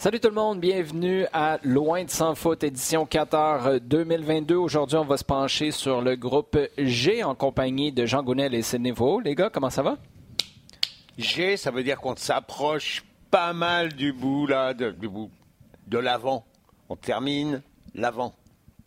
Salut tout le monde, bienvenue à Loin de sans foot, édition 14 2022. Aujourd'hui, on va se pencher sur le groupe G en compagnie de Jean Gounel et Sidney. Les gars, comment ça va? G, ça veut dire qu'on s'approche pas mal du bout, là, du bout de l'avant. On termine l'avant.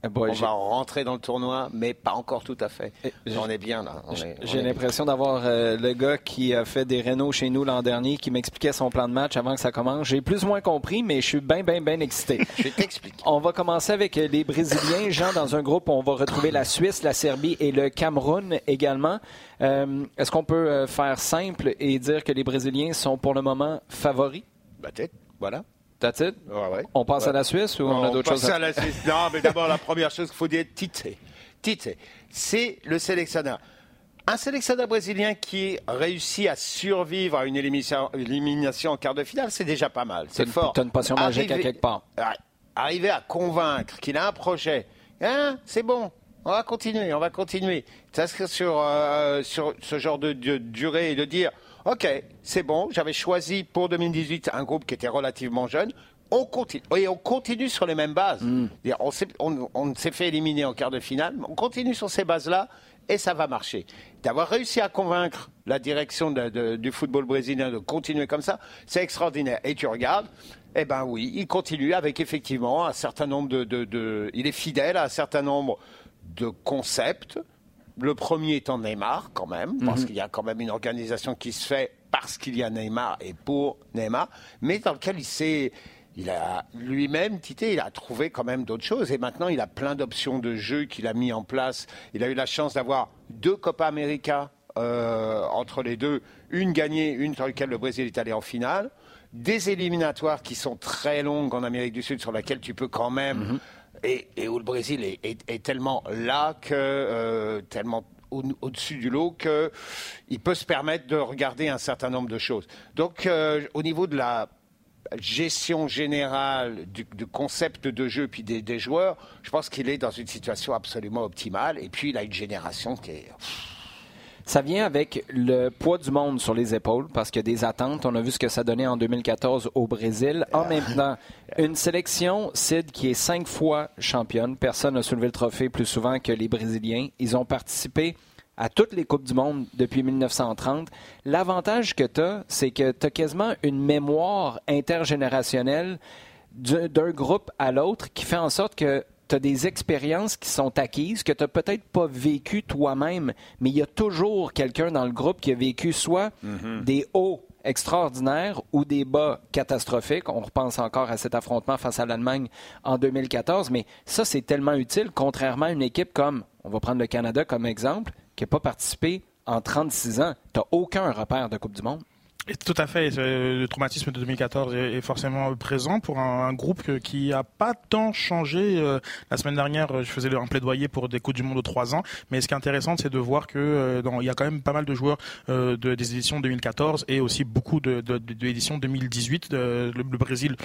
Eh boy, on va rentrer dans le tournoi, mais pas encore tout à fait. Eh, on est bien là. J'ai l'impression d'avoir euh, le gars qui a fait des rénaux chez nous l'an dernier, qui m'expliquait son plan de match avant que ça commence. J'ai plus ou moins compris, mais je suis bien, bien, bien excité. Je t'explique. On va commencer avec euh, les Brésiliens. Jean, dans un groupe, on va retrouver la Suisse, la Serbie et le Cameroun également. Euh, Est-ce qu'on peut faire simple et dire que les Brésiliens sont pour le moment favoris? Tête, voilà. That's it? Ouais, ouais. On passe Ouais. à la Suisse ou on a d'autres choses à à la Suisse. Non, mais d'abord, la première chose qu'il faut dire, Tite. Tite, c'est le sélectionneur. Un sélectionneur brésilien qui réussit à survivre à une élimination, élimination en quart de finale, c'est déjà pas mal. C'est fort. t'as une potion magique à quelque part. Arriver à convaincre qu'il a un projet, hein, c'est bon. On va continuer, on va continuer. S'inscrire sur, euh, sur ce genre de, de durée et de dire, OK, c'est bon, j'avais choisi pour 2018 un groupe qui était relativement jeune. On continue, et on continue sur les mêmes bases. C'est-à-dire, On, s'est- on- on s'est fait éliminer en quart de finale, mais on continue sur ces bases-là et ça va marcher. D'avoir réussi à convaincre la direction de- de- du football brésilien de continuer comme ça, c'est extraordinaire. Et tu regardes, eh ben oui, il continue avec effectivement un certain nombre de- il est fidèle à un certain nombre de concepts. Le premier étant Neymar quand même, parce qu'il y a quand même une organisation qui se fait parce qu'il y a Neymar et pour Neymar, mais dans lequel il s'est il a lui-même, Tité, il a trouvé quand même d'autres choses. Et maintenant, il a plein d'options de jeu qu'il a mis en place. Il a eu la chance d'avoir deux Copa América euh, entre les deux. Une gagnée, une sur laquelle le Brésil est allé en finale. Des éliminatoires qui sont très longues en Amérique du Sud, sur laquelle tu peux quand même... Et, où le Brésil est, tellement là que... euh, tellement au- au-dessus du lot qu'il peut se permettre de regarder un certain nombre de choses. Donc, euh, au niveau de la gestion générale du, concept de jeu puis des joueurs, je pense qu'il est dans une situation absolument optimale. Et puis, il a une génération qui est... Ça vient avec le poids du monde sur les épaules parce qu'il y a des attentes. On a vu ce que ça donnait en 2014 au Brésil. En même temps, une sélection, Sid, qui est cinq fois championne. Personne n'a soulevé le trophée plus souvent que les Brésiliens. Ils ont participé à toutes les Coupes du Monde depuis 1930. L'avantage que tu as, c'est que tu as quasiment une mémoire intergénérationnelle d'un d'un groupe à l'autre qui fait en sorte que tu as des expériences qui sont acquises, que tu n'as peut-être pas vécu toi-même, mais il y a toujours quelqu'un dans le groupe qui a vécu soit des hauts extraordinaires ou des bas catastrophiques. On repense encore à cet affrontement face à l'Allemagne en 2014, mais ça, c'est tellement utile, contrairement à une équipe comme, on va prendre le Canada comme exemple, qui n'a pas participé en 36 ans. Tu n'as aucun repère de Coupe du Monde. Et Tout à fait. Euh, Le traumatisme de 2014 est forcément présent pour un, groupe qui n'a pas tant changé. Euh, La semaine dernière, euh, je faisais un plaidoyer pour des Coupes du Monde de trois ans. Mais ce qui est intéressant, c'est de voir que il y a quand même pas mal de joueurs de, des éditions 2014 et aussi beaucoup de, de, de, de l'édition 2018. Euh, le, le Brésil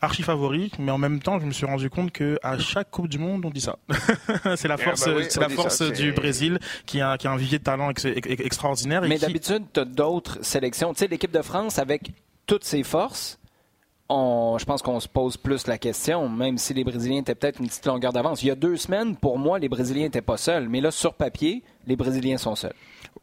archi favori, mais en même temps, je me suis rendu compte que à chaque Coupe du Monde, on dit ça. c'est la Eh force, ben oui, c'est la ça, force du Brésil qui a, qui a un vivier de talent ex- ex- extraordinaire. et Mais qui- d'habitude, tu as d'autres sélections. Tu sais, l'équipe de France, avec toutes ses forces, on, je pense qu'on se pose plus la question, même si les Brésiliens étaient peut-être une petite longueur d'avance. Il y a deux semaines, pour moi, les Brésiliens n'étaient pas seuls. Mais là, sur papier, les Brésiliens sont seuls.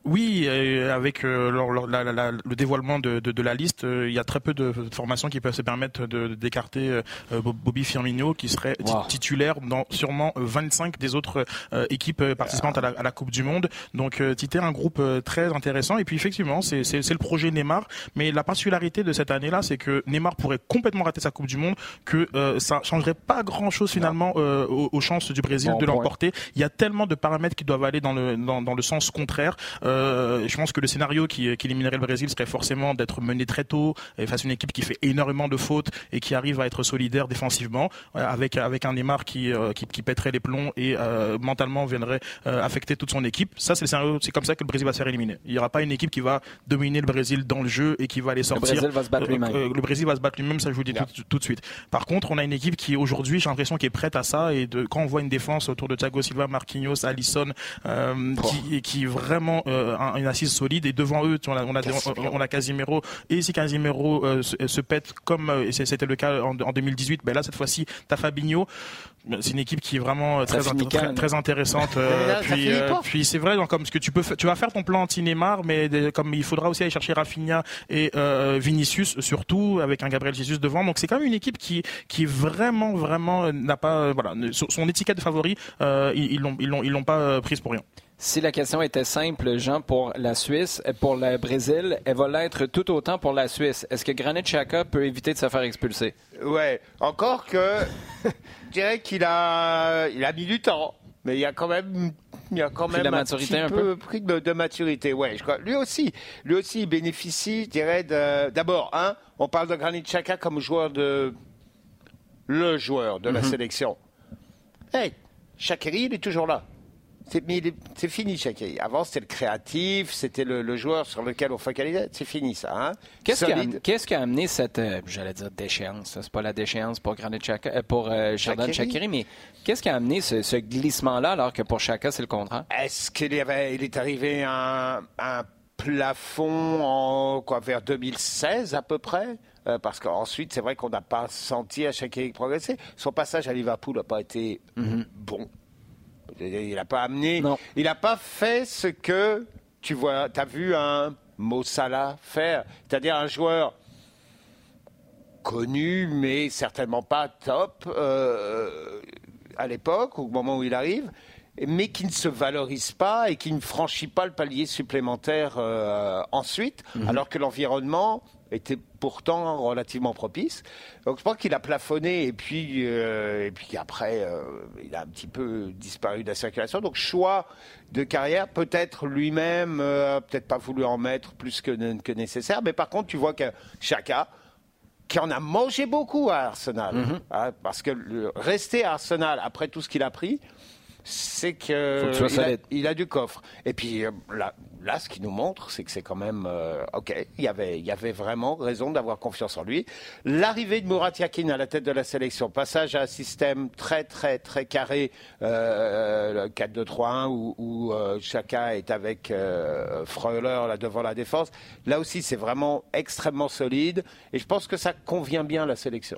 Oui, avec le dévoilement de, la liste, il y a très peu de formations qui peuvent se permettre d'écarter Bobby Firmino, qui serait titulaire dans sûrement 25 des autres équipes participantes à la, Coupe du Monde. Donc Tite un groupe très intéressant. Et puis effectivement, c'est le projet Neymar. Mais la particularité de cette année-là, c'est que Neymar pourrait complètement rater sa Coupe du Monde, que ça changerait pas grand-chose finalement aux, chances du Brésil de l'emporter. Il y a tellement de paramètres qui doivent aller dans le, dans, dans le sens contraire. Euh, je pense que le scénario qui, qui éliminerait le Brésil serait forcément d'être mené très tôt face à une équipe qui fait énormément de fautes et qui arrive à être solidaire défensivement, euh, avec, avec un Neymar qui, euh, qui, qui, pèterait les plombs et euh, mentalement viendrait affecter toute son équipe. Ça, c'est le scénario, c'est comme ça que le Brésil va se faire éliminer. Il n'y aura pas une équipe qui va dominer le Brésil dans le jeu et qui va les sortir. Le Brésil va se battre lui-même. le Brésil va se battre lui-même, ça je vous dis tout, tout, de suite. Par contre, on a une équipe qui aujourd'hui, j'ai l'impression, qui est prête à ça et de, quand on voit une défense autour de Thiago Silva, Marquinhos, Alisson, euh, qui, qui vraiment euh, une assise solide. Et devant eux, on a, on a, on a Casimiro. Et si Casimiro euh, se, pète comme euh, c'était le cas en, en 2018, ben là cette fois-ci, t'as Fabinho. C'est une équipe qui est vraiment très, très, intéressante. puis, puis c'est vrai, donc, comme ce que tu peux, tu vas faire ton plan anti-Neymar, mais comme il faudra aussi aller chercher Rafinha et Vinicius surtout avec un Gabriel Jesus devant. Donc c'est quand même une équipe qui, qui vraiment, vraiment n'a pas, voilà, son étiquette de favori, ils l'ont, ils l'ont, ils l'ont pas prise pour rien. Si la question était simple, Jean, pour la Suisse, pour le Brésil, elle va l'être tout autant pour la Suisse. Est-ce que Granit Xhaka peut éviter de se faire expulser? Ouais, encore que je dirais qu'il a, il a mis du temps, mais il y a quand même il y a quand même un, maturité un peu, pris de, maturité. Ouais, je crois. Lui aussi, lui aussi, il bénéficie, je dirais, d'abord, hein, on parle de Granit Xhaka comme joueur de le joueur de la mhm. sélection. Hey, Shakiri, il est toujours là. C'est fini, Shakiri. Avant, c'était le créatif, c'était le, joueur sur lequel on focalisait. C'est fini, ça. Hein? Qu'est-ce qui, a amené cette, euh, j'allais dire, déchéance? C'est pas la déchéance pour Granit Chaka, euh, pour euh, Shakiri, mais qu'est-ce qui a amené ce, glissement-là alors que pour Chaka, c'est le contraire? Est-ce qu'il il est arrivé à un, plafond en, quoi, vers 2016 à peu près? parce qu'ensuite, c'est vrai qu'on n'a pas senti à Shakiri progresser. Son passage à Liverpool n'a pas été mm-hmm. bon. Il n'a pas amené. Il n'a pas fait ce que tu vois. Tu as vu un Mossala faire. C'est-à-dire un joueur connu, mais certainement pas top euh, à l'époque, au moment où il arrive, mais qui ne se valorise pas et qui ne franchit pas le palier supplémentaire euh, ensuite, mhm. alors que l'environnement était pourtant relativement propice. Donc je pense qu'il a plafonné et puis, euh, et puis après, euh, il a un petit peu disparu de la circulation. Donc choix de carrière, peut-être lui-même, euh, peut-être pas voulu en mettre plus que, que, nécessaire, mais par contre tu vois que Chaka, qui en a mangé beaucoup à Arsenal, mm-hmm. hein, parce que rester à Arsenal après tout ce qu'il a pris, c'est que il a, du coffre. Et puis euh, là, là, ce qui nous montre, c'est que c'est quand même euh, ok. Il y avait, il y avait vraiment raison d'avoir confiance en lui. L'arrivée de Murat Yakin à la tête de la sélection, passage à un système très très très carré, euh, 4-2-3-1 où, où euh, chacun est avec Freuler là devant la défense. Là aussi, c'est vraiment extrêmement solide et je pense que ça convient bien à la sélection.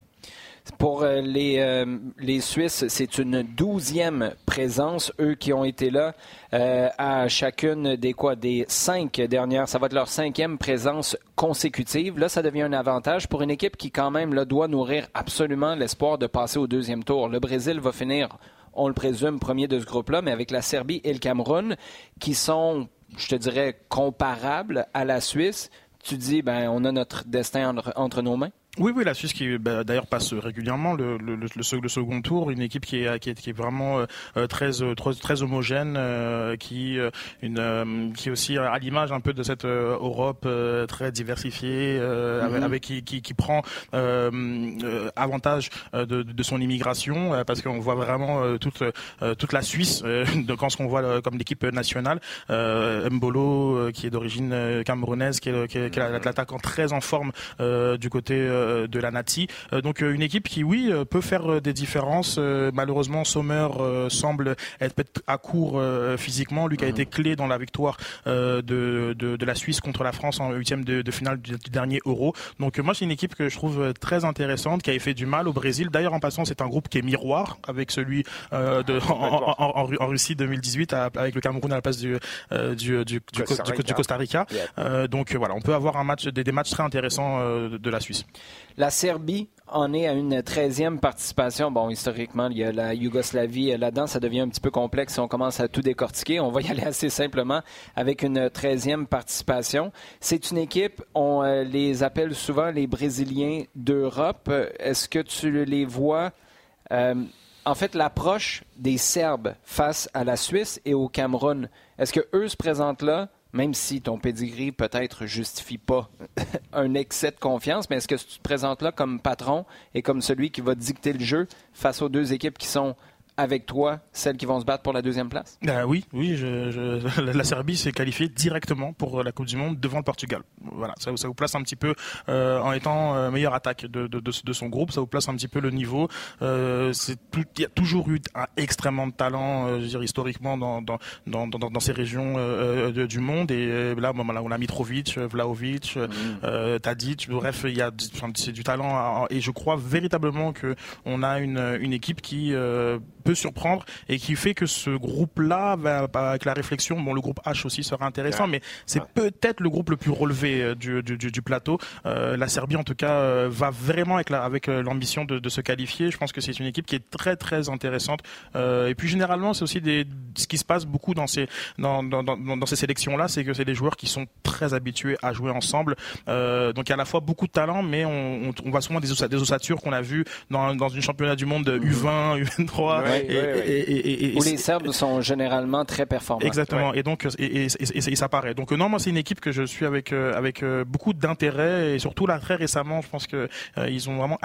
Pour euh, les, euh, les Suisses, c'est une douzième présence, eux qui ont été là euh, à chacune des quoi des cinq dernières. Ça va être leur cinquième présence consécutive. Là, ça devient un avantage pour une équipe qui quand même là, doit nourrir absolument l'espoir de passer au deuxième tour. Le Brésil va finir, on le présume, premier de ce groupe-là, mais avec la Serbie et le Cameroun qui sont, je te dirais, comparables à la Suisse. Tu dis, ben, on a notre destin entre nos mains? Oui, oui, la Suisse qui bah, d'ailleurs passe régulièrement le, le, le, le, second tour, une équipe qui est, qui est, qui est vraiment euh, très, euh, très, très homogène, euh, qui, une, euh, qui est aussi à l'image un peu de cette euh, Europe très diversifiée, mm-hmm. avec, qui, qui, qui, prend avantage de, de, son immigration, parce qu'on voit vraiment toute, toute la Suisse de quand ce qu'on voit comme l'équipe nationale, Mbolo qui est d'origine camerounaise, qui est, qui est, qui est l'attaquant très en forme du côté euh, de la Nati. Euh, donc euh, une équipe qui, oui, peut faire des différences. malheureusement, Sommer semble être à court physiquement. Lui qui a été clé dans la victoire de, de, de, la Suisse contre la France en huitième de, de finale du, dernier Euro. Donc moi, c'est une équipe que je trouve très intéressante, qui avait fait du mal au Brésil. D'ailleurs, en passant, c'est un groupe qui est miroir avec celui de, en, en, en, Russie 2018, avec le Cameroun à la place du, du, du, Costa Rica. Du, Costa Rica. donc voilà, on peut avoir un match, des, des matchs très intéressants de la Suisse. La Serbie en est à une 13e participation. Bon, historiquement, il y a la Yougoslavie là-dedans. Ça devient un petit peu complexe si on commence à tout décortiquer. On va y aller assez simplement avec une 13e participation. C'est une équipe, on euh, les appelle souvent les Brésiliens d'Europe. Est-ce que tu les vois... Euh, en fait, l'approche des Serbes face à la Suisse et au Cameroun, est-ce que eux se présentent là même si ton pedigree peut-être justifie pas un excès de confiance, mais est-ce que tu te présentes là comme patron et comme celui qui va dicter le jeu face aux deux équipes qui sont avec toi celles qui vont se battre pour la deuxième place? Euh, Oui, oui. Je, la Serbie s'est qualifiée directement pour la Coupe du Monde devant le Portugal. Voilà, ça, ça vous place un petit peu euh, en étant euh, meilleure attaque de, de, de, son groupe. Ça vous place un petit peu le niveau. Euh, il y a toujours eu un extrêmement de talent, je veux dire historiquement dans dans, dans, dans, dans ces régions du monde. Et là, bon, là, on a Mitrovic, Vlaovic, mmh. Tadic. Bref, il y a c'est du talent. Et je crois véritablement que on a une une équipe qui peut surprendre et qui fait que ce groupe-là, avec la réflexion, bon, le groupe H aussi sera intéressant, mais c'est peut-être le groupe le plus relevé euh, du, du, du plateau. Euh, la Serbie, en tout cas, euh, va vraiment avec, avec l'ambition de, de, se qualifier. Je pense que c'est une équipe qui est très très intéressante. Euh, et puis généralement, c'est aussi des, ce qui se passe beaucoup dans ces dans, dans, dans, dans ces sélections-là, c'est que c'est des joueurs qui sont très habitués à jouer ensemble. Euh, donc il y a à la fois beaucoup de talent, mais on, on, on voit souvent des, des osatures qu'on a vu dans, dans une championnat du monde U20, U23. Où les Serbes sont généralement très performants. Exactement. Et donc, et, ça paraît. Donc, non, moi, c'est une équipe que je suis avec, euh, avec euh, beaucoup d'intérêt et surtout là, très récemment, je pense que euh, ils ont vraiment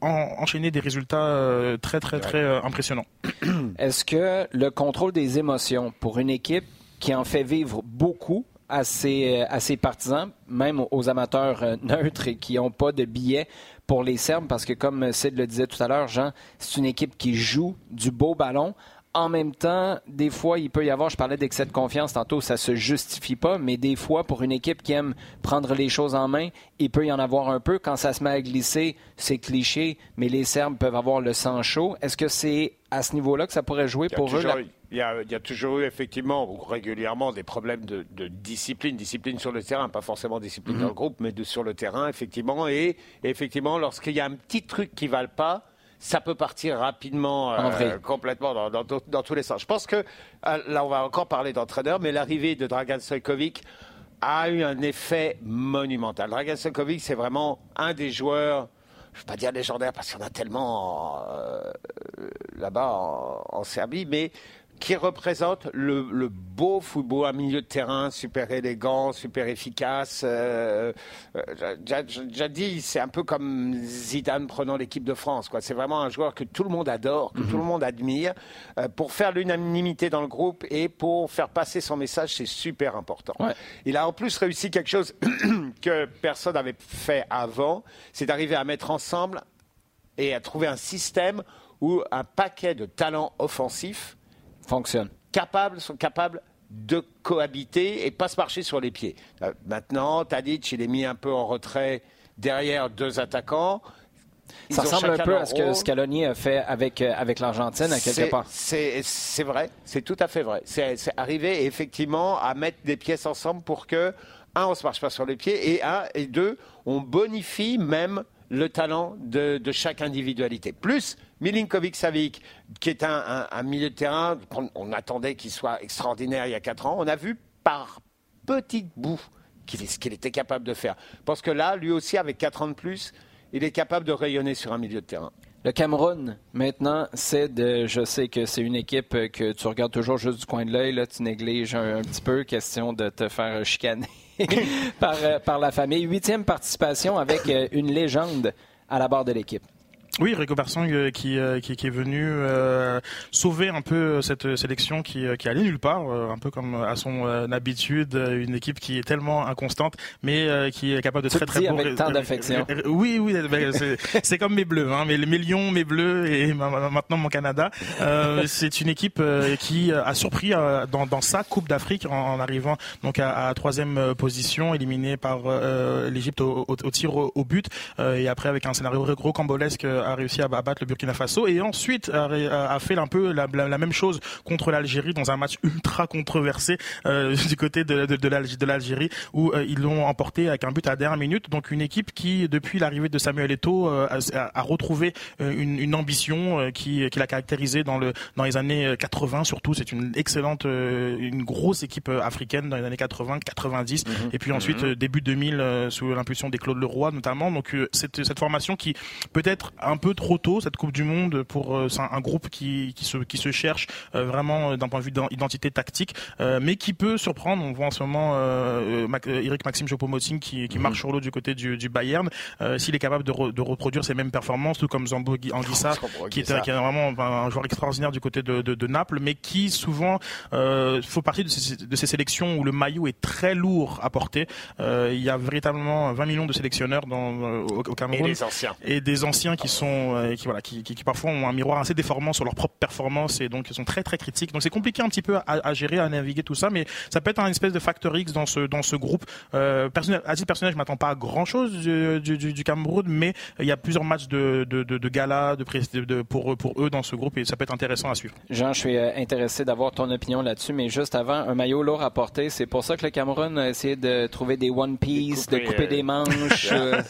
enchaîné des résultats très, très, très impressionnants. Est-ce que le contrôle des émotions pour une équipe qui en fait vivre beaucoup à ses, à ses partisans, même aux amateurs neutres et qui n'ont pas de billets, pour les Serbes parce que, comme Sid le disait tout à l'heure, Jean, c'est une équipe qui joue du beau ballon. En même temps, des fois, il peut y avoir, je parlais d'excès de confiance tantôt, ça se justifie pas, mais des fois, pour une équipe qui aime prendre les choses en main, il peut y en avoir un peu. Quand ça se met à glisser, c'est cliché, mais les Serbes peuvent avoir le sang chaud. Est-ce que c'est à ce niveau-là que ça pourrait jouer pour eux? Il y, a, toujours eu effectivement régulièrement des problèmes de, discipline, discipline sur le terrain, pas forcément discipline dans le mhm. groupe, mais de, sur le terrain effectivement. Et, effectivement, lorsqu'il y a un petit truc qui ne pas, ça peut partir rapidement, euh, complètement dans, tous les sens. Je pense que euh, là, on va encore parler d'entraîneur, mais l'arrivée de Dragan Stojkovic a eu un effet monumental. Dragan Stojkovic, c'est vraiment un des joueurs je ne vais pas dire légendaire parce qu'il y en a tellement euh, là-bas en, Serbie, mais qui représente le, beau football, un milieu de terrain super élégant, super efficace. Euh, euh J'ai dit, c'est un peu comme Zidane prenant l'équipe de France. C'est vraiment un joueur que tout le monde adore, que tout le monde admire. Euh, pour faire l'unanimité dans le groupe et pour faire passer son message, c'est super important. Il a en plus réussi quelque chose que personne n'avait fait avant, c'est d'arriver à mettre ensemble et à trouver un système où un paquet de talents offensifs fonctionne. Capables, sont capables de cohabiter et pas se marcher sur les pieds. Euh, maintenant, Tadic, il est mis un peu en retrait derrière deux attaquants. ça ressemble un peu à ce que Scaloni a fait avec, euh, avec l'Argentine à quelque part. C'est vrai, c'est tout à fait vrai. C'est arriver effectivement à mettre des pièces ensemble pour que, un, on se marche pas sur les pieds, et un, et deux, on bonifie même le talent de, chaque individualité. Plus Milinkovic-Savic, qui est un, milieu de terrain qu'on attendait qu'il soit extraordinaire il y a quatre ans, on a vu par petits bouts ce qu'il était capable de faire. Parce que là, lui aussi, avec quatre ans de plus, il est capable de rayonner sur un milieu de terrain. Le Cameroun, maintenant, c'est de. Je sais que c'est une équipe que tu regardes toujours juste du coin de l'œil, là, tu négliges un, petit peu, question de te faire chicaner par, euh, par la famille. Huitième participation avec euh, une légende à la barre de l'équipe. Oui, Rico Persang euh, qui, euh, qui, qui est venu euh, sauver un peu cette sélection qui, qui allait nulle part, euh, un peu comme à son euh, habitude, euh, une équipe qui est tellement inconstante, mais euh, qui est capable de Tout très très bons avec tant d'affection. Oui, oui, ben, c'est- comme mes bleus, hein, mes, mes lions, mes bleus et ma- ma- maintenant mon Canada. Euh, c'est une équipe euh, qui a surpris euh, dans, dans sa Coupe d'Afrique en, en arrivant donc à, à troisième euh, position, éliminée par euh, l'Égypte au, au- au tir au, au but, euh, et après avec un scénario rocambolesque a réussi à abattre le Burkina Faso et ensuite a, fait un peu la, la- la même chose contre l'Algérie dans un match ultra controversé euh, du côté de, de, de l'Alg- de l'Algérie où euh, ils l'ont emporté avec un but à la dernière minute. Donc une équipe qui, depuis l'arrivée de Samuel Eto'o, euh, a, a retrouvé une, une ambition qui, qui l'a caractérisé dans, le, dans les années 80 surtout. C'est une excellente, une grosse équipe africaine dans les années 80, 90 et puis ensuite euh, début 2000 euh, sous l'impulsion des Claude Leroy notamment. Donc cette, cette formation qui peut-être un peu trop tôt cette Coupe du Monde pour euh, un, un groupe qui, qui se qui se cherche euh, vraiment euh, d'un point de vue d'identité tactique, mais qui peut surprendre. On voit en ce moment Mac- Eric Maxime Choupo-Moting qui, qui marche sur l'eau du côté du, du Bayern. S'il est capable de, re- de reproduire ces mêmes performances, tout comme Zambo Gui- Anguissa, qui est, qui est vraiment un joueur extraordinaire du côté de, de, de Naples, mais qui souvent faut partie de ces, de ces sélections où le maillot est très lourd à porter. Il y a véritablement 20 millions de sélectionneurs dans, au, au Et Cameroun les anciens. et des anciens qui sont euh, qui voilà qui, qui, qui parfois ont un miroir assez déformant sur leur propre performance et donc ils sont très très critiques donc c'est compliqué un petit peu à, à gérer à naviguer tout ça mais ça peut être un espèce de facteur X dans ce dans ce groupe euh, personnel à titre personnel je m'attends pas à grand chose du, du, du- du Cameroun mais il y a plusieurs matchs de de, de, de gala de, de, de- pour pour eux dans ce groupe et ça peut être intéressant à suivre Jean, je suis euh, intéressé d'avoir ton opinion là-dessus, mais juste avant, un maillot lourd à porter, c'est pour ça que le Cameroun a essayé de trouver des One Piece, Des de couper euh, des manches. euh,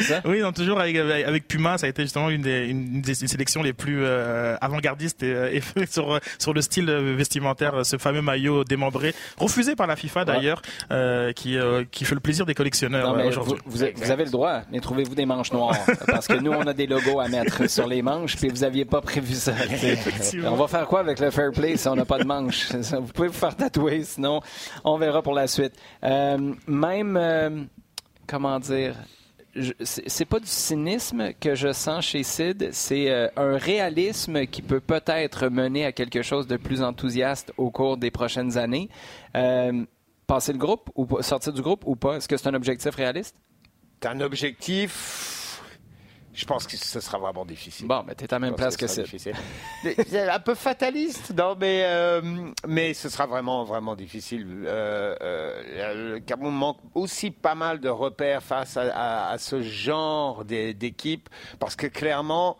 ça? Oui, non, toujours avec, avec, avec Puma, ça a été justement une des, une des sélections les plus euh, avant-gardistes et, euh, et sur, sur le style vestimentaire, euh, ce fameux maillot démembré, refusé par la FIFA d'ailleurs, euh, qui, euh, qui fait le plaisir des collectionneurs vous, aujourd'hui. vous avez- vous avez le droit, mais trouvez-vous des manches noires? Parce que nous, on a des logos à mettre sur les manches, puis vous n'aviez pas prévu ça. On va faire quoi avec le fair play si on n'a pas de manches? Vous pouvez vous faire tatouer, sinon on verra pour la suite. Euh, même, euh, comment dire, c'est pas du cynisme que je sens chez Sid, c'est euh, un réalisme qui peut peut-être mener à quelque chose de plus enthousiaste au cours des prochaines années. Euh, passer le groupe ou sortir du groupe ou pas? Est-ce que c'est un objectif réaliste? C'est un objectif. Je pense que ce sera vraiment difficile. Bon, ben t'es à la même place que difficile. C'est un peu fataliste, non, mais, euh, mais ce sera vraiment, vraiment difficile. Euh, euh, le Cameroun manque aussi pas mal de repères face à, à- à ce genre d'é- d'équipe, parce que clairement,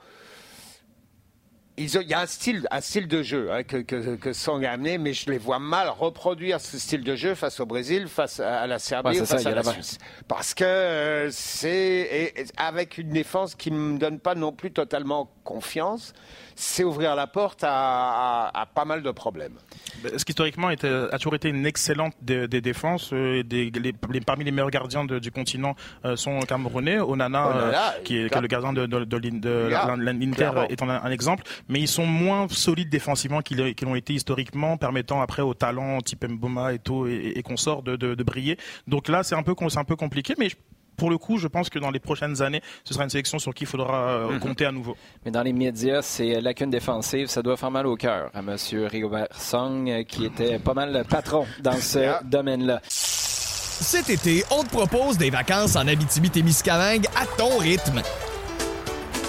ils ont- il y a un style, un style de jeu hein, que, que, que Song a amené, mais je les vois mal reproduire ce style de jeu face au Brésil, face à la Serbie, Ouais, ça, face à a la. Suisse. Parce que euh, c'est avec une défense qui ne me donne pas non plus totalement confiance, c'est ouvrir la porte à, à- à pas mal de problèmes. Ce qui historiquement était- a toujours été une excellente des, des défenses. euh, des, les- les- parmi les meilleurs gardiens de- du continent euh, sont camerounais. Onana, Onana, euh, qui, est, qui est le gardien de, l'Inter, un, un exemple. Mais ils sont moins solides défensivement qu'ils l'ont été historiquement, permettant après aux talents type Mboma et tout et, et consorts de, de, de briller. Donc là, c'est un peu c'est un peu compliqué, mais je- pour le coup, je pense que dans les prochaines années, ce sera une sélection sur qui il faudra euh, Mhm. compter à nouveau. Mais dans les médias, c'est lacune défensive. Ça doit faire mal au cœur à M. Rigobert Song, euh, qui était pas mal le patron dans ce Yeah. domaine-là. Cet été, on te propose des vacances en Abitibi-Témiscamingue à ton rythme.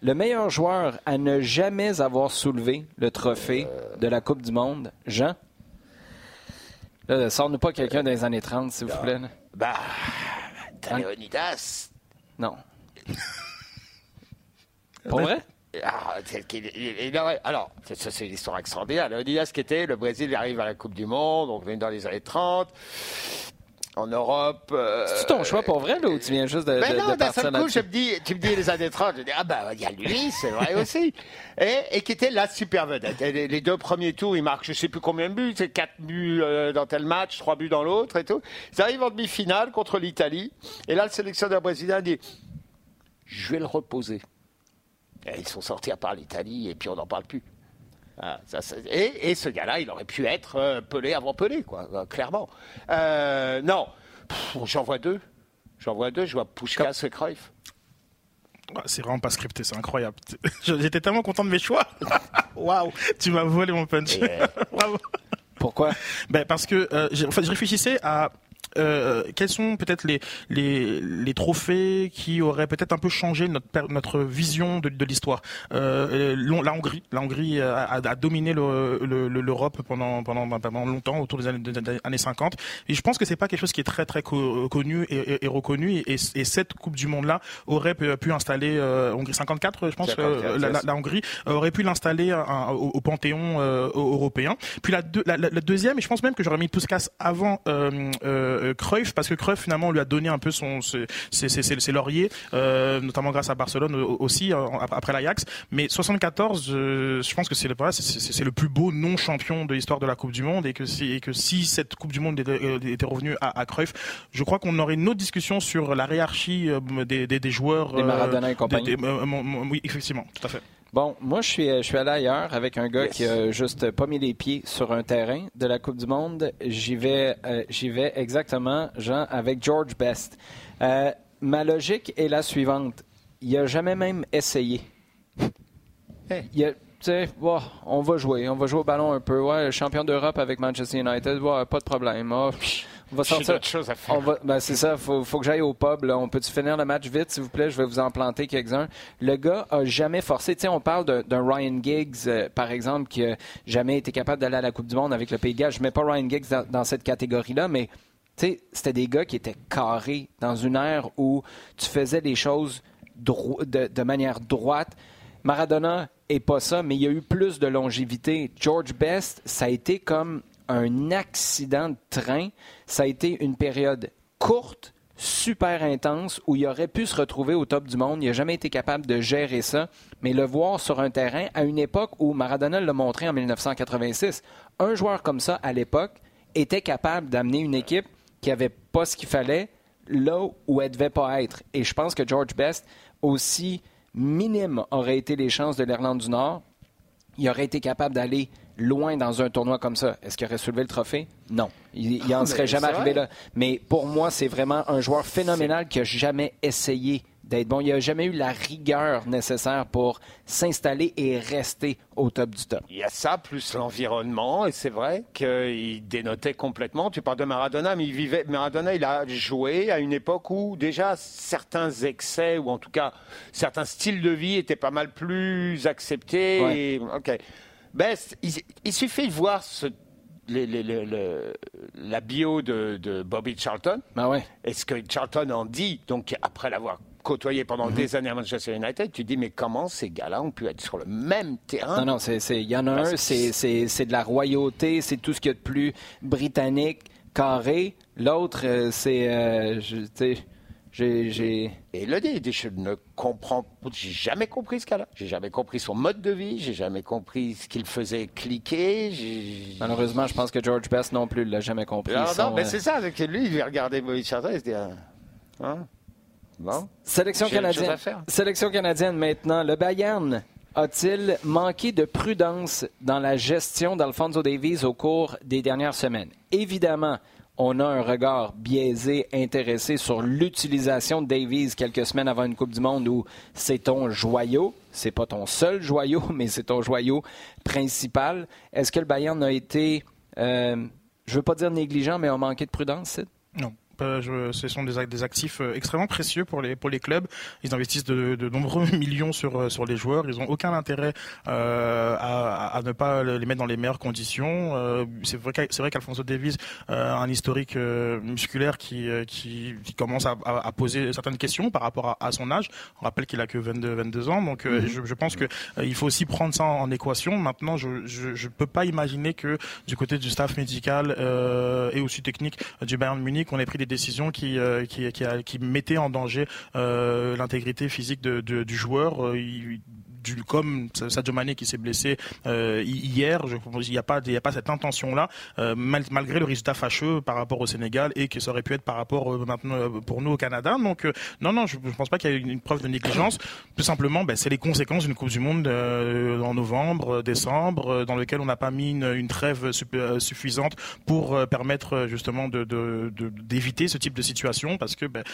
Le meilleur joueur à ne jamais avoir soulevé le trophée de la Coupe du Monde, Jean? Là, sors-nous pas quelqu'un des années 30, s'il vous plaît. là. Bah, Leonidas. Non. Pour vrai? Ah, alors, ça, c'est une histoire extraordinaire. Le Diaz qui était, le Brésil arrive à la Coupe du Monde, on est dans les années 30, en Europe. euh, C'est ton choix pour vrai, là, ou tu viens juste de, mais de- non, d'un seul coup, je me dis, tu me dis les années 30, je dis, ah bah, il y a lui, c'est vrai aussi. Et, et qui était la super vedette. Et les, les deux premiers tours, il marque je sais plus combien de buts, c'est quatre buts euh, dans tel match, trois buts dans l'autre et tout. Ils arrivent en demi-finale contre l'Italie. Et là, le sélectionneur brésilien dit, je vais le reposer. Et ils sont sortis à part l'Italie et puis on n'en parle plus. Ah, ça, ça- et, et ce gars-là, il aurait pu être euh, Pelé avant Pelé, quoi, euh, clairement. Euh, non, j'en vois deux. J'en vois deux, je vois Puskás et Cruyff. Ah, C'est vraiment pas scripté, c'est incroyable. J'étais tellement content de mes choix. Waouh, tu m'as volé mon punch. Bravo. Pourquoi? Ben parce que euh, en fait, je réfléchissais à euh, quels sont peut-être les, les, les trophées qui auraient peut-être un peu changé notre, notre vision de, de l'histoire. Euh, l'Hon- la Hongrie, la Hongrie a, a- a dominé le- le- le- l'Europe pendant, pendant, ben, pendant longtemps, autour des années, des années 50. Et je pense que c'est pas quelque chose qui est très très co- connu et, et- et reconnu. Et, et cette Coupe du Monde là aurait pu, pu installer euh, Hongrie 54, je pense. 54, euh, la, la- la Hongrie euh, aurait pu l'installer un- au, au panthéon euh, européen. Puis la, deux- la, la- la deuxième, et je pense même que j'aurais mis Puskas avant euh, euh, Cruyff, parce que Cruyff finalement on lui a donné un peu son ses, ses- ses- ses- ses lauriers, euh, notamment grâce à Barcelone au- aussi euh, après l'Ajax. Mais 74, euh, je pense que c'est le c'est- le plus beau non champion de l'histoire de la Coupe du Monde et que si et que si cette Coupe du Monde était, euh, était revenue à, à Cruyff, je crois qu'on aurait une autre discussion sur la hiérarchie euh, des, des, des joueurs. Des Maradona et compagnie. des- euh, oui, effectivement, tout à fait. Bon, moi, je suis, je suis allé ailleurs avec un gars Yes. qui a juste pas mis les pieds sur un terrain de la Coupe du Monde. J'y vais, euh, j'y vais exactement, Jean, avec George Best. Euh, ma logique est la suivante. Il a jamais même essayé. Hey. Il a- on va jouer, on va jouer au ballon un peu. Ouais, champion d'Europe avec Manchester United, ouais, pas de problème. Ah, pff, on va J'ai sortir. d'autres choses à faire. On va, ben c'est ça, faut, faut que j'aille au pub. Là. On peut-tu finir le match vite, s'il vous plaît? Je vais vous en planter quelques-uns. Le gars a jamais forcé. Tu sais, on parle d'un- Ryan Giggs, euh, par exemple, qui a jamais été capable d'aller à la Coupe du Monde avec le Pays de Galles. Je mets pas Ryan Giggs dans, dans cette catégorie-là, mais tu sais, c'était des gars qui étaient carrés dans une ère où tu faisais les choses de, de manière droite. Maradona est pas ça, mais il y a eu plus de longévité. George Best, ça a été comme un accident de train. Ça a été une période courte, super intense, où il aurait pu se retrouver au top du monde. Il n'a jamais été capable de gérer ça. Mais le voir sur un terrain à une époque où Maradona l'a montré en 1986, un joueur comme ça, à l'époque, était capable d'amener une équipe qui n'avait pas ce qu'il fallait là où elle devait pas être. Et je pense que George Best, aussi minime auraient été les chances de l'Irlande du Nord, il aurait été capable d'aller loin dans un tournoi comme ça. Est-ce qu'il aurait soulevé le trophée? Non. Il n'en mais serait jamais arrivé là. Mais pour moi, c'est vraiment un joueur phénoménal qui a jamais essayé d'être bon. Il n'a jamais eu la rigueur nécessaire pour s'installer et rester au top du top. Il y a ça, plus l'environnement, et c'est vrai qu'il dénotait complètement. Tu parles de Maradona, mais il vivait. Maradona, il a joué à une époque où déjà certains excès, ou en tout cas certains styles de vie étaient pas mal plus acceptés. Ouais. Et-. Best, il, il suffit de voir ce- les- les- les- le- la bio de, de Bobby Charlton. Ben ouais. Et ce que Charlton en dit, donc après l'avoir côtoyé Mhm. pendant des années à Manchester United, tu dis mais comment ces gars-là ont pu être sur le même terrain? Non, non, il y en a Parce un, c'est, de la royauté, c'est tout ce qu'il y a de plus britannique, carré. L'autre, euh, c'est, euh, j'ai. Et il le dit, il dit, je ne comprends, j'ai jamais compris ce cas-là. J'ai jamais compris son mode de vie, j'ai jamais compris ce qu'il faisait cliquer. Malheureusement, je pense que George Best non plus l'a jamais compris. Non, Son, non, mais euh, c'est ça, c'est que lui, il regarder Bobby Charlton et se dit, ah, hein, bon. Sélection canadienne. Sélection canadienne maintenant. Le Bayern a-t-il manqué de prudence dans la gestion d'Alfonso Davies au cours des dernières semaines? Évidemment, on a un regard biaisé, intéressé sur l'utilisation de Davies quelques semaines avant une Coupe du Monde où c'est ton joyau. C'est pas ton seul joyau, mais c'est ton joyau principal. Est-ce que le Bayern a été, euh, je veux pas dire négligent, mais a manqué de prudence, Je, ce sont des, des actifs extrêmement précieux pour les pour les clubs. Ils investissent de, de nombreux millions sur sur les joueurs. Ils ont aucun intérêt à, à, ne pas les mettre dans les meilleures conditions. c'est vrai qu'Alfonso Davies a un historique musculaire qui, qui, qui commence à, à, poser certaines questions par rapport à, à son âge. On rappelle qu'il a que 22 22 ans, donc mhm. je, je, pense que il faut aussi prendre ça en, équation. Maintenant, je ne peux pas imaginer que du côté du staff médical euh, et aussi technique du Bayern Munich, on ait pris des décisions qui, euh, qui, qui, mettaient en danger euh, l'intégrité physique du joueur. Euh, du, comme Sadio Mané qui s'est blessé euh, hier, je, il n'y a pas, il y a pas cette intention-là, euh, mal, malgré le résultat fâcheux par rapport au Sénégal et que ça aurait pu être par rapport euh, maintenant pour nous au Canada. Donc non, non, je ne pense pas qu'il y ait une, preuve de négligence. Tout simplement, ben, c'est les conséquences d'une Coupe du Monde en novembre, décembre, dans lequel on n'a pas mis une, une trêve suffisante pour permettre justement de, d'éviter de, ce type de situation, parce que ben,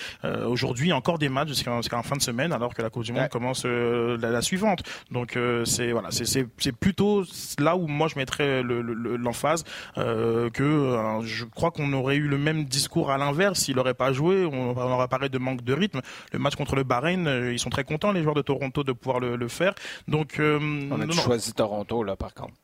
aujourd'hui, encore des matchs jusqu'à, jusqu'à fin de semaine, alors que la Coupe du Monde commence la, la suivante. Donc euh, c'est voilà, c'est plutôt là où moi je mettrais l'emphase euh, que euh, je crois qu'on aurait eu le même discours à l'inverse s'il n'aurait pas joué. On, aurait parlé de manque de rythme. Le match contre le Bahreïn, ils sont très contents les joueurs de Toronto de pouvoir le, faire. Donc on a choisi Toronto là par contre.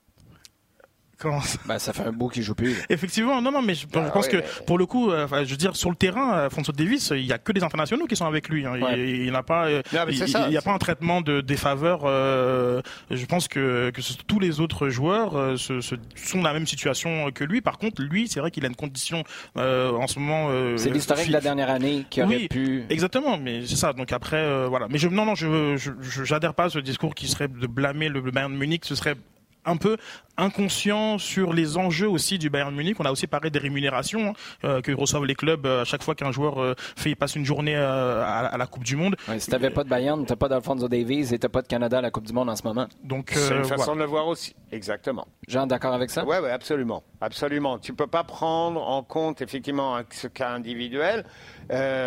Ben, ça fait un bout qu'il joue plus. Effectivement, non, non, mais je, ah pense que pour le coup, euh, je veux dire, sur le terrain, euh, François Davis, il y a que des internationaux qui sont avec lui. Hein. Il, n'a pas, euh, il, n'y a pas un traitement de défaveur. je pense que, que tous les autres joueurs se, sont dans la même situation que lui. Par contre, lui, c'est vrai qu'il a une condition en ce moment. c'est l'historique de la dernière année qui aurait pu. Exactement, mais c'est ça. Donc après, voilà. Mais je, non, non, je, j'adhère pas à ce discours qui serait de blâmer le Bayern de Munich. Ce serait un peu inconscient sur les enjeux aussi du Bayern Munich. On a aussi parlé des rémunérations hein, euh, que reçoivent les clubs euh, à chaque fois qu'un joueur euh, fait passe une journée à, la Coupe du Monde. Ouais, si t'avais pas de Bayern, t'as pas d'Alfonso Davies et t'as pas de Canada à la Coupe du Monde en ce moment. Donc c'est une façon de le voir aussi. Exactement. Jean, d'accord avec ça? Oui, ouais, absolument, absolument. Tu peux pas prendre en compte effectivement ce cas individuel,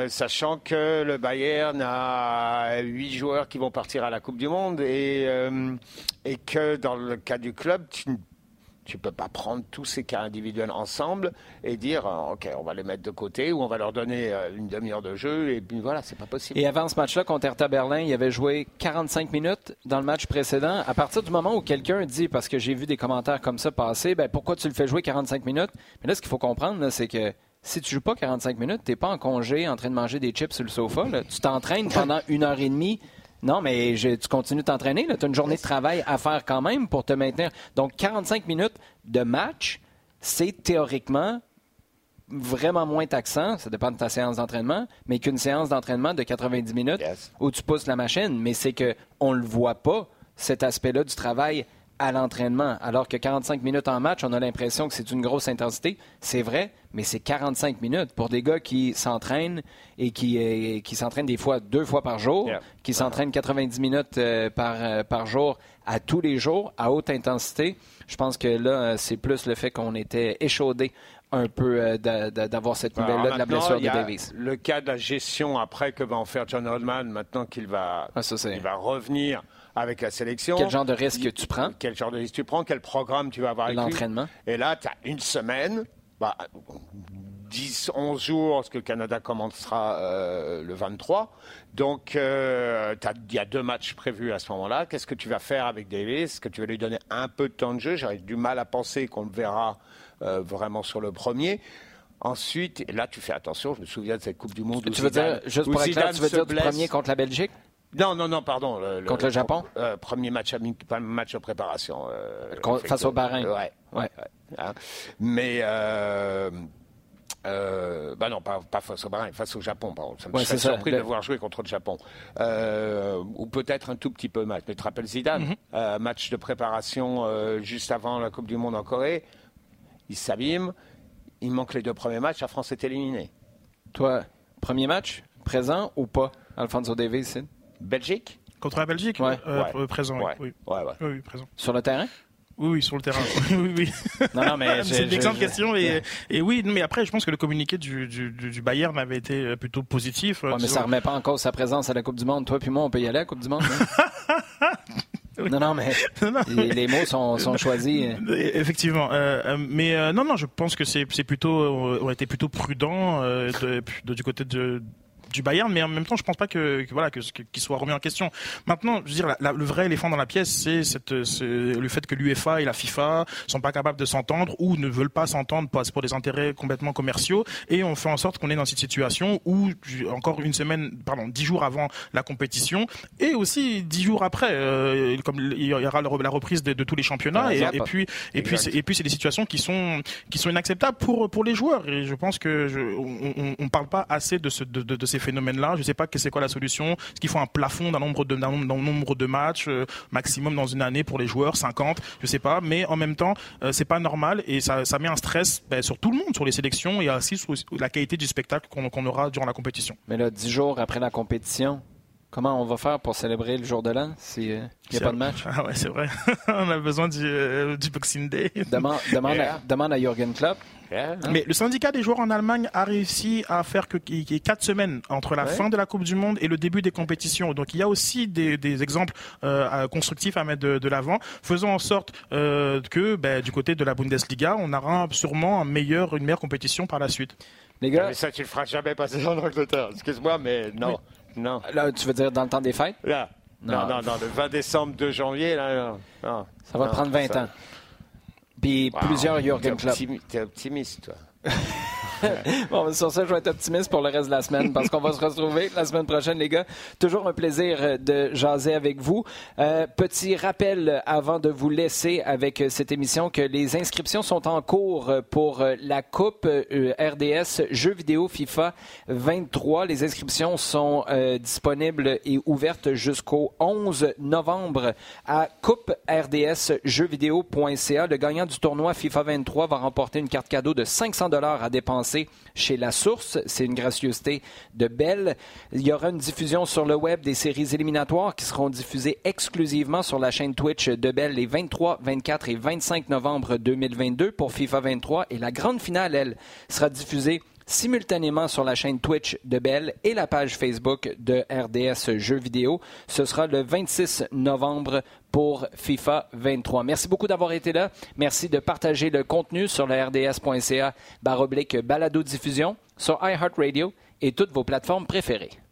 sachant que le Bayern a huit joueurs qui vont partir à la Coupe du Monde et et que dans le cas du club, tu tu peux pas prendre tous ces cas individuels ensemble et dire euh, ok on va les mettre de côté ou on va leur donner euh, une demi-heure de jeu et puis voilà c'est pas possible. Et avant ce match-là contre Hertha Berlin, il avait joué 45 minutes dans le match précédent. À partir du moment où quelqu'un dit parce que j'ai vu des commentaires comme ça passer, ben pourquoi tu le fais jouer 45 minutes? Mais là ce qu'il faut comprendre c'est que si tu joues pas 45 minutes, t'es pas en congé en train de manger des chips sur le sofa. Tu t'entraînes pendant une heure et demie non, mais tu continues de t'entraîner. Tu as une journée de travail à faire quand même pour te maintenir. Donc, 45 minutes de match, c'est théoriquement vraiment moins taxant, ça dépend de ta séance d'entraînement, mais qu'une séance d'entraînement de 90 minutes où tu pousses la machine. Mais c'est qu'on ne le voit pas, cet aspect-là du travail à l'entraînement. Alors que 45 minutes en match, on a l'impression que c'est une grosse intensité. C'est vrai, mais c'est 45 minutes pour des gars qui s'entraînent et qui, euh, qui s'entraînent des fois deux fois par jour, qui s'entraînent 90 minutes euh, par, euh, par jour à tous les jours, à haute intensité. Je pense que là, c'est plus le fait qu'on était échaudé un peu d'avoir cette nouvelle-là de la blessure de Davis. Le cas de la gestion après que va en faire John Oldman, maintenant qu'il va, ah, il va revenir avec la sélection. Quel genre de risque tu prends? Quel genre de risque tu prends? Quel programme tu vas avoir avec L'entraînement. Et là, tu as une semaine, bah, 10, 11 jours, parce que le Canada commencera euh, le 23. Donc, euh, il y a deux matchs prévus à ce moment-là. Qu'est-ce que tu vas faire avec Davis? Est-ce que tu vas lui donner un peu de temps de jeu? J'aurais du mal à penser qu'on le verra euh, vraiment sur le premier. Ensuite, là, tu fais attention. Je me souviens de cette Coupe du Monde. Tu veux dire, juste pour tu veux dire du premier contre la Belgique? Non, non, non, pardon. Contre le Japon? euh, Premier match, match de préparation. Euh, face au Bahreïn? Ouais. ouais. Hein. Mais. Euh, euh, bah non, pas, pas, face au Bahreïn, face au Japon. Pardon. Ça me ouais, surpris de voir jouer contre le Japon. Euh, ou peut-être un tout petit peu match. Mais tu te rappelles Zidane? Mhm. euh, Match de préparation juste avant la Coupe du Monde en Corée. Il s'abîme. Il manque les deux premiers matchs. La France est éliminée. Toi, premier match, présent ou pas Alfonso Davis Belgique? Contre la Belgique? Ouais. Euh, présent, oui. Oui, présent. Sur le terrain? Oui, oui, sur le terrain. oui, oui. Non, non, mais c'est une excellente question. Et, et, oui, mais après, je pense que le communiqué du, du, du Bayern avait été euh, plutôt positif. Ouais, mais ça remet pas en cause sa présence à la Coupe du Monde. Toi puis moi, on peut y aller à la Coupe du Monde. Hein? Non, non, mais les, mots sont, sont choisis. Effectivement. Euh, mais non, non, je pense que c'est plutôt, on a été plutôt prudent du côté de du Bayern, mais en même temps, je pense pas que, voilà que qu'il soit remis en question. Maintenant, je veux dire, le vrai éléphant dans la pièce, c'est cette, le fait que l'UEFA et la FIFA sont pas capables de s'entendre ou ne veulent pas s'entendre pour, pour des intérêts complètement commerciaux, et on fait en sorte qu'on est dans cette situation où encore une semaine, pardon, dix jours avant la compétition, et aussi dix jours après, euh, comme il y aura la reprise de, tous les championnats, et, puis et puis et puis c'est des situations qui sont qui sont inacceptables pour pour les joueurs, et je pense que je, on, on, parle pas assez de, ce, de, de, de ces phénomène-là. Je ne sais pas c'est quoi la solution. Est-ce qu'il faut un plafond d'un nombre de, nombre de matchs euh, maximum dans une année pour les joueurs, 50, je ne sais pas. Mais en même temps, euh, c'est pas normal et ça, met un stress ben, sur tout le monde, sur les sélections et aussi sur la qualité du spectacle qu'on aura durant la compétition. Mais là, dix jours après la compétition, Comment on va faire pour célébrer le jour de l'an s'il n'y a pas de match? Ah ouais, c'est vrai. on a besoin du, euh, du Boxing Day. Demande, demande, à, demande à Jürgen Klopp. Hein? Mais le syndicat des joueurs en Allemagne a réussi à faire qu'il y ait quatre semaines entre la fin de la Coupe du Monde et le début des compétitions. Donc il y a aussi des, exemples euh, constructifs à mettre de, l'avant. Faisons en sorte euh, que ben, du côté de la Bundesliga, on aura sûrement un meilleur, une meilleure compétition par la suite. Les gars, mais ça tu le feras jamais passer en Angleterre. Excuse-moi, mais non, non. Là, tu veux dire dans le temps des fêtes? Là. Non, non, non, le 20 décembre, 2 janvier, là, non. Ça va prendre 20 ans. Puis plusieurs Jürgen Klopp. T'es optimiste, toi. bon, sur ça, je vais être optimiste pour le reste de la semaine parce qu'on va se retrouver la semaine prochaine, les gars. Toujours un plaisir euh, de jaser avec vous. Euh, petit rappel avant de vous laisser avec euh, cette émission que les inscriptions sont en cours pour la Coupe RDS Jeux vidéo FIFA 23. Les inscriptions sont disponibles et ouvertes jusqu'au 11 novembre à couperdsjeuxvideo.ca. Le gagnant du tournoi FIFA 23 va remporter une carte cadeau de 500 à dépenser chez La Source. C'est une gracieuseté de Belle. Il y aura une diffusion sur le web des séries éliminatoires qui seront diffusées exclusivement sur la chaîne Twitch de Belle les 23, 24 et 25 novembre 2022 pour FIFA 23. Et la grande finale, elle, sera diffusée simultanément sur la chaîne Twitch de Bell et la page Facebook de RDS Jeux vidéo. Ce sera le 26 novembre pour FIFA 23. Merci beaucoup d'avoir été là. Merci de partager le contenu sur le rds.ca baroblique balado diffusion sur iHeartRadio et toutes vos plateformes préférées.